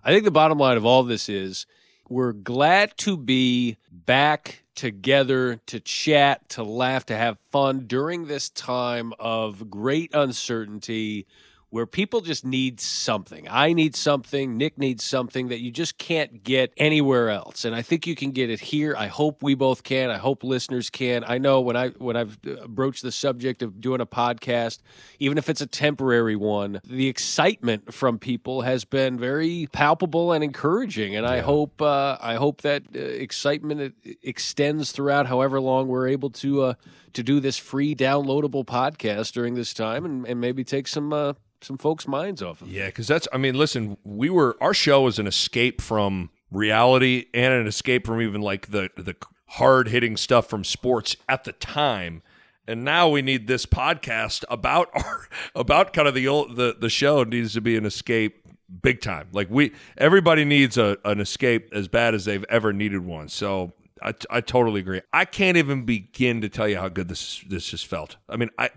I think the bottom line of all this is we're glad to be back together to chat, to laugh, to have fun during this time of great uncertainty where people just need something. I need something, Nick needs something that you just can't get anywhere else. And I think you can get it here. I hope we both can. I hope listeners can. I know when I when I've broached the subject of doing a podcast, even if it's a temporary one, the excitement from people has been very palpable and encouraging. And I hope uh, I hope that uh, excitement uh, extends throughout however long we're able to uh, to do this free downloadable podcast during this time and, and maybe take some uh, some folks' minds off of. Yeah, because that's. I mean, listen, we were our show was an escape from reality and an escape from even like the the hard hitting stuff from sports at the time. And now we need this podcast about our about kind of the old the the show needs to be an escape big time. Like we everybody needs a an escape as bad as they've ever needed one. So I, I totally agree. I can't even begin to tell you how good this this just felt. I mean, I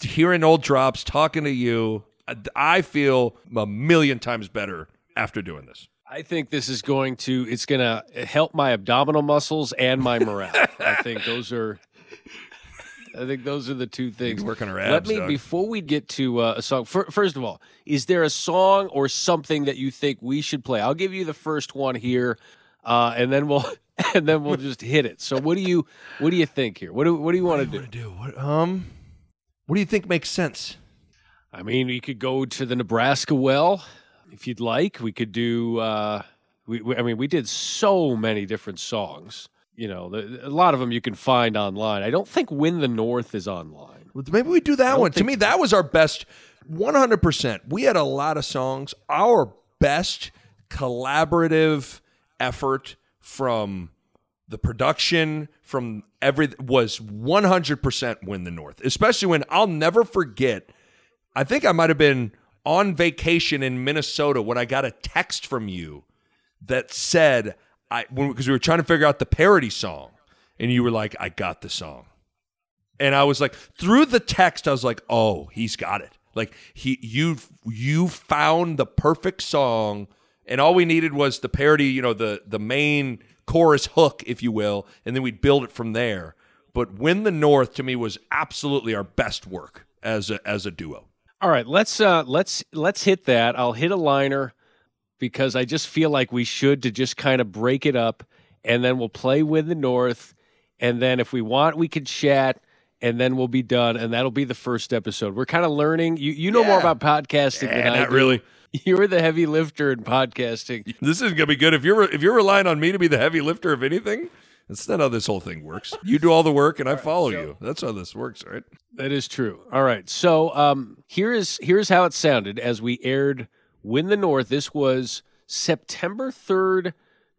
hearing old drops, talking to you, I, I feel a million times better after doing this. I think this is going to it's going to help my abdominal muscles and my morale. I think those are I think those are the two things. working our Let me Doug. before we get to uh, a song. fir- First of all, is there a song or something that you think we should play? I'll give you the first one here, uh, and then we'll and then we'll just hit it. So what do you what do you think here? What do what do you want to do? do? What, um, what do you think makes sense? I mean, we could go to the Nebraska well if you'd like. We could do. Uh, we, we, I mean, we did so many different songs. You know, the, a lot of them you can find online. I don't think "Win the North" is online. Well, Maybe we do that one. To me, that was our best. One hundred percent. We had a lot of songs. Our best collaborative effort from the production from every was one hundred percent win the North. Especially when I'll never forget. I think I might have been on vacation in Minnesota when I got a text from you that said I because we were trying to figure out the parody song, and you were like, "I got the song," and I was like, through the text, I was like, "Oh, he's got it." Like he, you, you found the perfect song, and all we needed was the parody, you know, the the main chorus hook, if you will, and then we'd build it from there. But "Win the North" to me was absolutely our best work as a as a duo. All right, let's uh, let's let's hit that. I'll hit a liner because I just feel like we should to just kind of break it up, and then we'll play with the North, and then if we want, we can chat, and then we'll be done, and that'll be the first episode. We're kind of learning. You you know more about podcasting Eh, than I do. really. You're the heavy lifter in podcasting. This isn't gonna be good if you're if you're relying on me to be the heavy lifter of anything. That's not how this whole thing works. You do all the work and I follow you. That's how this works, right? That is true. All right. So um, here is here's how it sounded as we aired "Win the North." This was September third,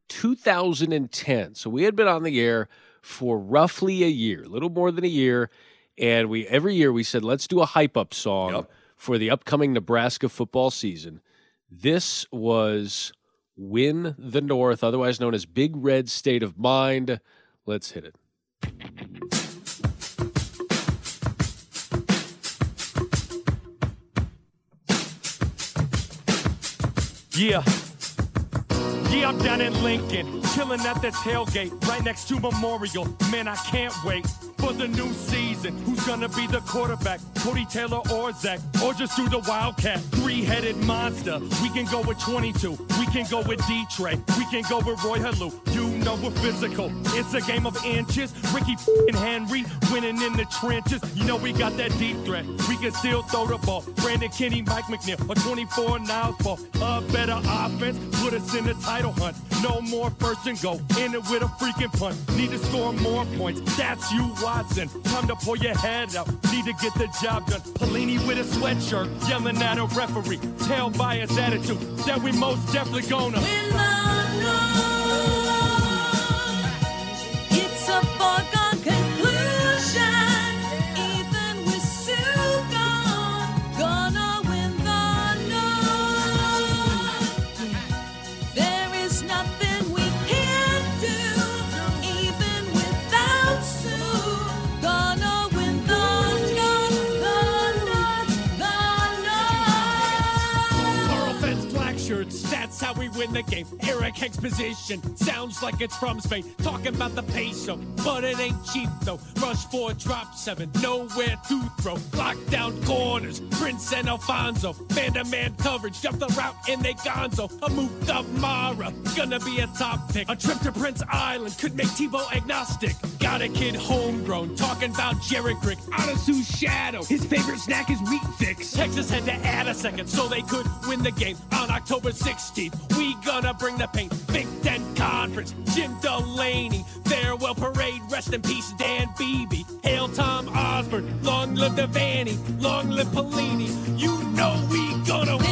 two thousand and ten. So we had been on the air for roughly a year, a little more than a year, and we every year we said let's do a hype up song for the upcoming Nebraska football season. This was "Win the North," otherwise known as "Big Red State of Mind." Let's hit it. Yeah. Yeah, I'm down in Lincoln, chilling at the tailgate, right next to Memorial. Man, I can't wait for the new season. Who's gonna be the quarterback? Cody Taylor or Zach? Or just do the Wildcat? Three-headed monster. We can go with 22. We can go with D-Trey. We can go with Roy Helu. You know we're physical. It's a game of inches. Ricky and Henry winning in the trenches. You know we got that deep threat. We can still throw the ball. Brandon Kinnie, Mike McNeill, a 24 Niles Paul. A better offense, put us in the title hunt. No more first and go. In it with a freaking punt. Need to score more points. That's you, Watson. Time to pull your head out. Need to get the job done. Pelini with a sweatshirt, yelling at a referee. Tell by his attitude that we most definitely gonna. The game. Eric Hagg's position sounds like it's from Spain. Talking about the peso, but it ain't cheap though. Rush four, drop seven, nowhere to throw. Lockdown corners, Prince and Alfonzo. Man to man coverage, jump the route and they gonzo. A move up Mara, gonna be a top pick. A trip to Prince Island could make Tebow agnostic. Got a kid homegrown, talking about Jared Crick. Out of Suh's shadow, his favorite snack is wheat thicks. Texas had to add a second so they could win the game on October 16th. We gonna bring the pain. Big Ten Conference, Jim Delany, farewell parade, rest in peace, Dan Beebe. Hail Tom Osborne, long live the Vanny, long live Pelini. You know we gonna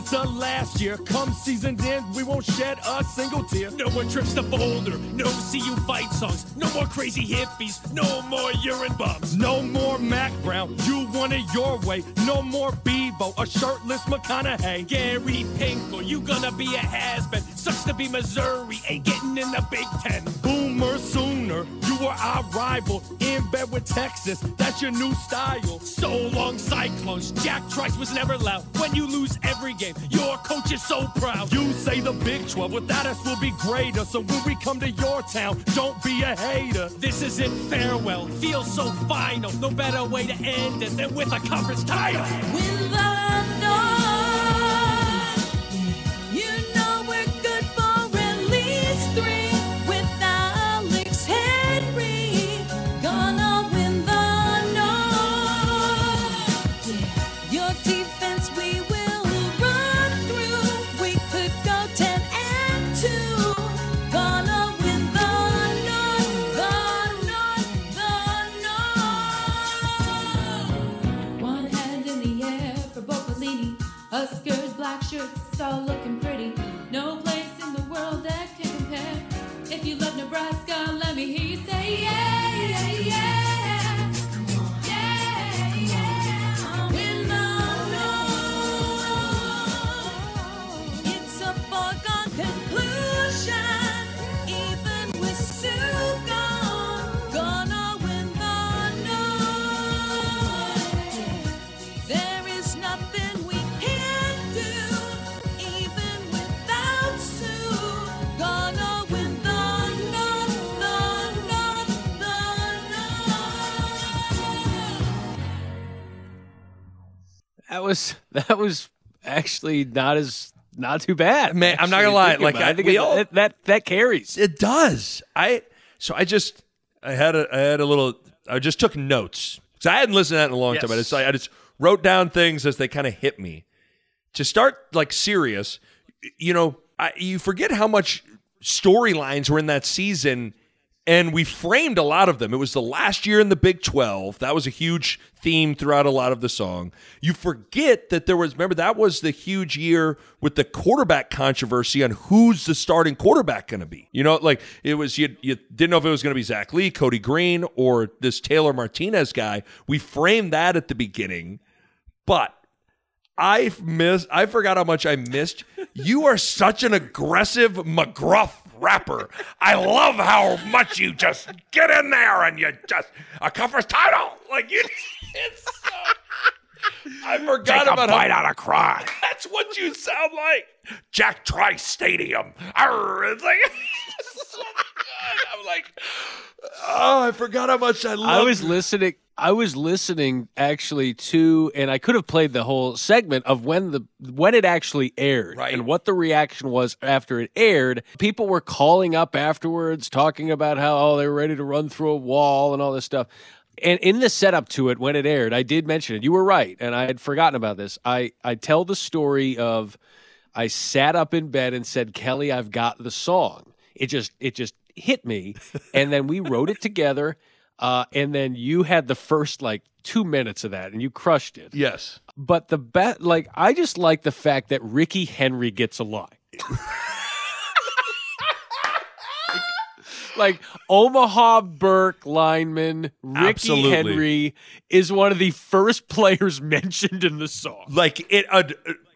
12. This the last year. Come season end, we won't shed a single tear. No more trips to Boulder. No CU fight songs. No more crazy hippies. No more urine bums. No more Mack Brown. You want it your way. No more Bebo. A shirtless McConaughey. Gary Pinkel, you gonna be a has-been. Sucks to be Missouri. Ain't getting in the Big Ten. Boomer You were our rival. In bed with Texas. That's your new style. So long, Cyclones. Jack Trice was never loud. When you lose every game, your coach is so proud. You say the Big 12 without us will be greater. So when we come to your town, don't be a hater. This is it, farewell. Feels so final. No better way to end it than with a conference title. That was that was actually not as not too bad. Man, I'm not gonna lie. Like. I, think it- all, that, that that carries. It does. I so I just I had a I had a little I just took notes because I hadn't listened to that in a long time. I just I just wrote down things as they kind of hit me. To start like serious, you know, I, you forget how much storylines were in that season. And we framed a lot of them. It was the last year in the Big 12. That was a huge theme throughout a lot of the song. You forget that there was, remember, that was the huge year with the quarterback controversy on who's the starting quarterback going to be. You know, like it was, you, you didn't know if it was going to be Zach Lee, Cody Green, or this Taylor Martinez guy. We framed that at the beginning. But I missed, I forgot how much I missed. You are such an aggressive McGruff rapper. I love how much you just get in there and you just a conference title. Like you, it's so. I forgot Take a bite how, out of cry. That's what you sound like. Jack Trice Stadium. Arr, it's like so good. I'm like, oh, I forgot how much I love. I was listening. I was listening actually to, and I could have played the whole segment of when the when it actually aired and what the reaction was after it aired. People were calling up afterwards, talking about how oh they were ready to run through a wall and all this stuff. And in the setup to it, when it aired, I did mention it. You were right, and I had forgotten about this. I I tell the story of I sat up in bed and said, "Kelly, I've got the song." It just it just hit me, and then we wrote it together. Uh, and then you had the first like two minutes of that, and you crushed it. Yes, But the bet, like, I just like the fact that Ricky Henry gets a line. like Omaha Burke lineman Ricky Absolutely. Henry is one of the first players mentioned in the song. like it uh,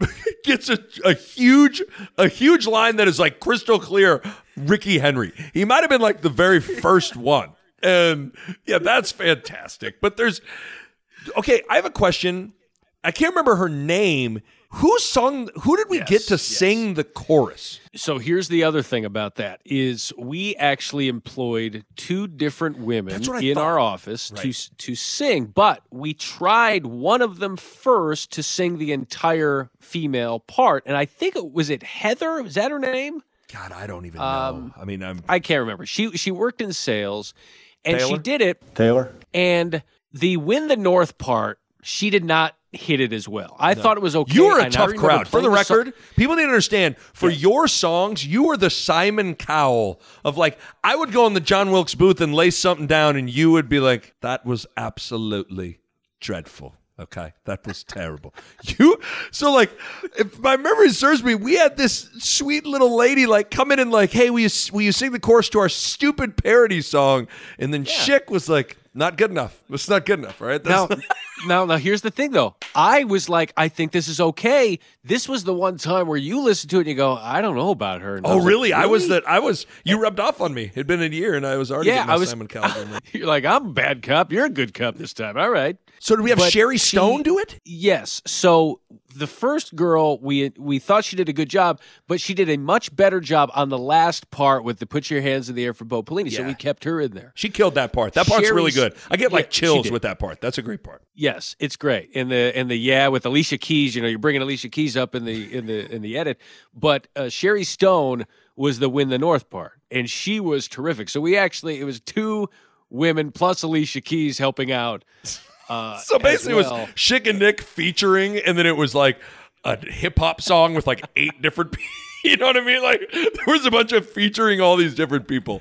gets a, a huge a huge line that is like crystal clear ricky henry he might have been like the very first one and yeah that's fantastic but there's okay i have a question i can't remember her name who sung who did we get to sing the chorus So here's the other thing about that is we actually employed two different women That's what I in thought. our office to to sing, but we tried one of them first to sing the entire female part, and I think it was it Heather. Is that her name? god i don't even Um, know i mean i'm I can't remember. She she worked in sales, and she did it. Taylor? And the win the North part, she did not hit it as well. I thought it was okay. You were a and tough crowd. For the playing the song- record, people need to understand for your songs, you were the Simon Cowell of like, I would go in the John Wilkes booth and lay something down, and you would be like, that was absolutely dreadful. Okay, that was terrible. You so like, if my memory serves me, we had this sweet little lady like come in and like, hey, will you will you sing the chorus to our stupid parody song? And then Schick was like, not good enough. It's not good enough, right? Now, That's- now, now, here's the thing, though. I was like, I think this is okay. This was the one time where you listen to it and you go, I don't know about her. And Oh, was like, really? I was that. I was. You rubbed off on me. It'd been a year, and I was already Yeah, I was- Simon Cowell. You're like, I'm a bad cop. You're a good cop this time. All right. So do we have But Sherry she- Stone do it? Yes. So the first girl, we we thought she did a good job, but she did a much better job on the last part with the "Put Your Hands in the Air" for Bo Pelini. So we kept her in there. She killed that part. That part's really good. I get like Yeah, chills with that part. That's a great part. Yes, it's great. And the and the yeah with Alicia Keys, you know, you're bringing Alicia Keys up in the in the in the edit, but uh, Sherry Stone was the win the North part, and she was terrific. So we actually it was two women plus Alicia Keys helping out. Uh, So basically, well. it was Schick and Nick featuring, and then it was like a hip hop song with like eight different. people. You know what I mean? Like there was a bunch of featuring all these different people.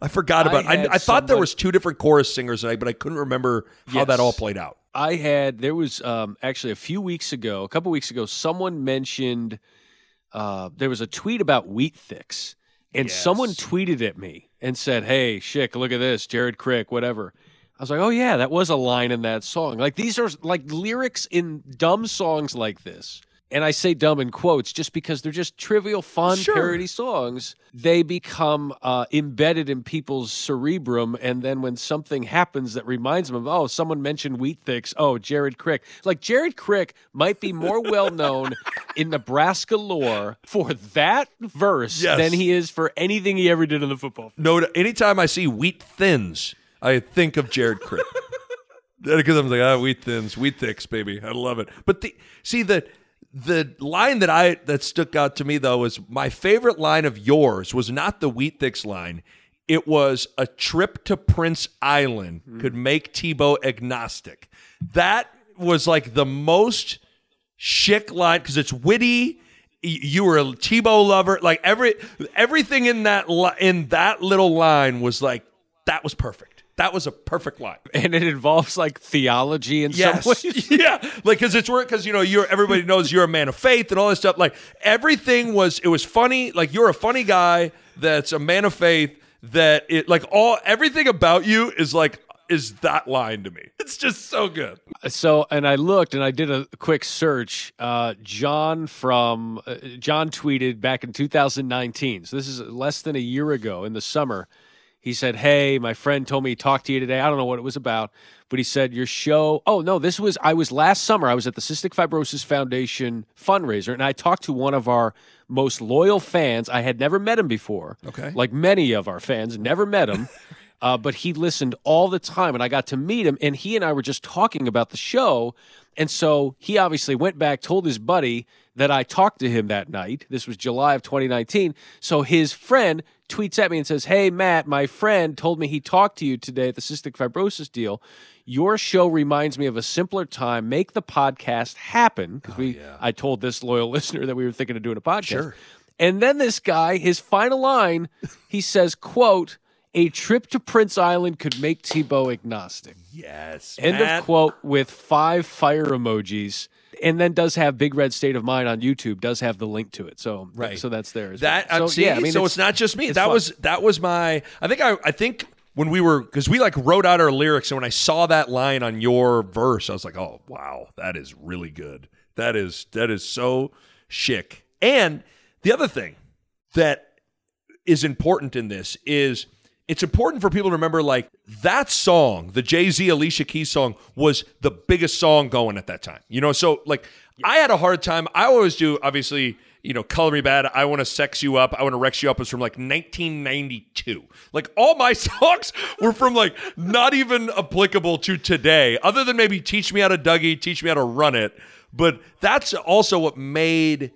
I forgot about. I, had I, thought there was two different chorus singers, I- but I couldn't remember how that all played out. I had there was um, actually a few weeks ago, a couple weeks ago, someone mentioned uh, there was a tweet about wheat thicks, and someone tweeted at me and said, "Hey, Schick, look at this, Jared Crick, whatever." I was like, "Oh yeah, that was a line in that song." Like these are like lyrics in dumb songs like this. And I say dumb in quotes just because they're just trivial, fun Sure. parody songs. They become uh, embedded in people's cerebrum. And then when something happens that reminds them of, oh, someone mentioned Wheat Thicks, oh, Jared Crick. Like Jared Crick might be more well known in Nebraska lore for that verse Yes. than he is for anything he ever did in the football. field. No, anytime I see wheat thins, I think of Jared Crick. Because I'm like, ah, wheat thins, wheat thicks, baby. I love it. But the see the the line that I that stuck out to me though was my favorite line of yours was not the wheat thicks line. It was a trip to Prince Island could make Tebow agnostic. That was like the most chic line because it's witty. You were a Tebow lover. Like every everything in that li- in that little line was like that was perfect. That was a perfect line. And it involves like theology in Yes. some ways. yeah. Like because it's work, because you know you're everybody knows you're a man of faith and all this stuff. Like everything was it was funny. Like you're a funny guy that's a man of faith. That it like all everything about you is like is that line to me. It's just so good. So, and I looked and I did a quick search. Uh, John from uh, John tweeted back in 2019. So this is less than a year ago in the summer. He said, "Hey, my friend told me he talked to you today. I don't know what it was about, but he said your show. Oh no, this was I was last summer. I was at the Cystic Fibrosis Foundation fundraiser, and I talked to one of our most loyal fans. I had never met him before. Okay. like many of our fans, never met him." uh, but he listened all the time, and I got to meet him. And he and I were just talking about the show, and so he obviously went back, told his buddy that I talked to him that night. This was July of 2019. So his friend tweets at me and says, "Hey Matt, my friend told me he talked to you today at the cystic fibrosis deal. Your show reminds me of a simpler time. Make the podcast happen because oh, we. I told this loyal listener that we were thinking of doing a podcast. Sure. And then this guy, his final line, he says, "quote." A trip to Prince Island could make Tebow agnostic. Yes. End Matt. of quote with five fire emojis. And then does have Big Red State of Mind on YouTube, does have the link to it. So Right. so that's there That well. So, uh, seeing. yeah, I mean, so it's, not just me. That fun. was that was my. I think I I think when we were because we like wrote out our lyrics and when I saw that line on your verse, I was like, oh wow, that is really good. That is that is so chic. And the other thing that is important in this is it's important for people to remember like that song, the Jay Z Alicia Keys song, was the biggest song going at that time. You know, so like I had a hard time. I always do, obviously, you know, Color Me Badd, I Want to Sex You Up, I Want to Rex You Up was from like 1992. Like all my songs were from like not even applicable to today, other than maybe Teach Me How to Dougie, Teach Me How to Run It. But that's also what made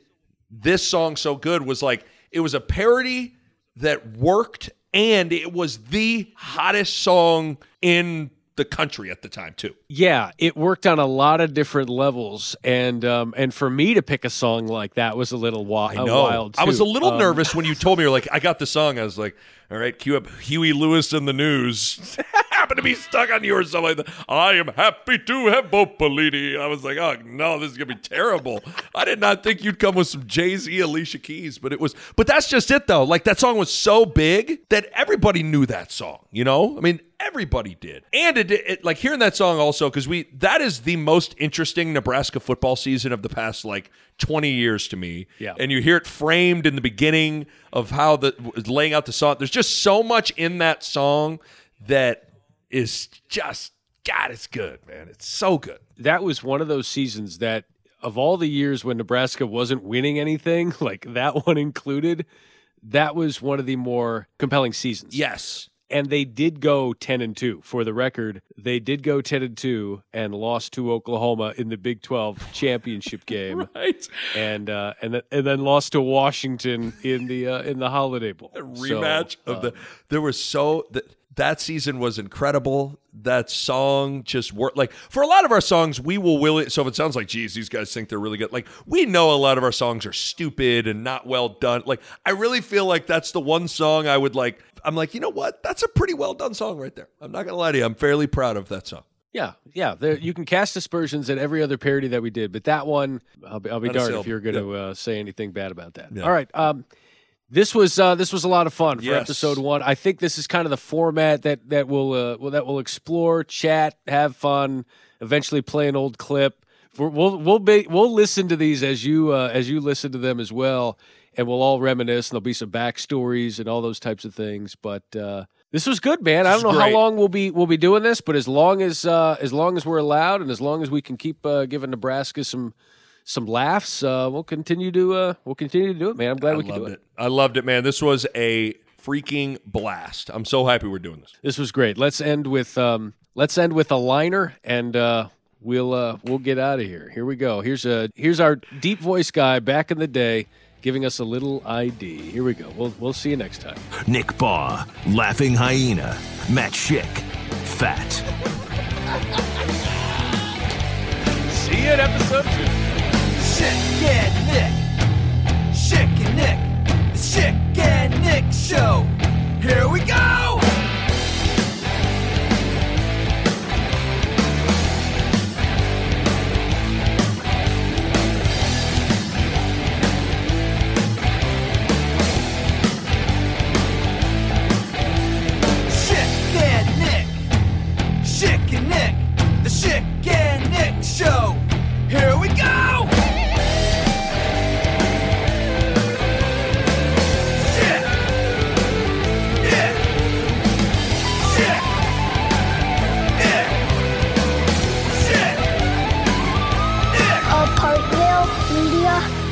this song so good was like it was a parody that worked and it was the hottest song in the country at the time too. Yeah, it worked on a lot of different levels, and um, and for me to pick a song like that was a little wi- I know. wild. I was a little Um, nervous when you told me you're like, I got the song. I was like, all right, cue up Huey Lewis and the News. To be stuck on you or something like that. I am happy to have Bo Pelini. I was like, oh no, this is gonna be terrible. I did not think you'd come with some Jay Z, Alicia Keys, but it was. But that's just it though. Like that song was so big that everybody knew that song. You know, I mean, everybody did. And it, it like hearing that song also because we that is the most interesting Nebraska football season of the past like 20 years to me. Yeah. And you hear it framed in the beginning of how the laying out the song. There's just so much in that song that is just God, it's good, man. It's so good. that was one of those seasons that of all the years when Nebraska wasn't winning anything, like that one included, that was one of the more compelling seasons. Yes. And they did go 10 and 2. For the record, they did go 10 and 2 and lost to Oklahoma in the Big 12 championship game. right. And uh and then, and then lost to Washington in the uh, in the Holiday Bowl. rematch So, of the there was so that that season was incredible that song just worked like for a lot of our songs we will will it so if it sounds like geez these guys think they're really good like we know a lot of our songs are stupid and not well done like i really feel like that's the one song i would like i'm like you know what that's a pretty well done song right there i'm not gonna lie to you i'm fairly proud of that song Yeah, yeah. There, you can cast aspersions at every other parody that we did, but that one, I'll be, I'll be darned if you're going to uh, say anything bad about that. Yeah. All right. Um, this was uh, this was a lot of fun for Yes. episode one. I think this is kind of the format that that will uh, well, that will explore, chat, have fun, eventually play an old clip. We're, we'll we'll be, we'll listen to these as you uh, as you listen to them as well, and we'll all reminisce. And there'll be some backstories and all those types of things. But uh, this was good, man. I don't know how long we'll be we'll be doing this, but as long as uh, as long as we're allowed, and as long as we can keep uh, giving Nebraska some some laughs, uh, we'll continue to uh, we'll continue to do it, man. I'm glad i we can loved do it. it i loved it man this was a freaking blast i'm so happy we're doing this This was great. Let's end with um, let's end with a liner, and uh, we'll uh, we'll get out of here. Here we go. Here's a here's our deep voice guy back in the day giving us a little ID. Here we go. We'll we'll see you next time. Nick Bahe, Laughing Hyena, Matt Schick, Fat. See you in episode two. Schick and Nick. Schick and Nick. The Schick and Nick Show. Here we go! Schick and Nick, the Schick and Nick Show. Here we go!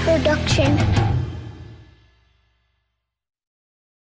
Production.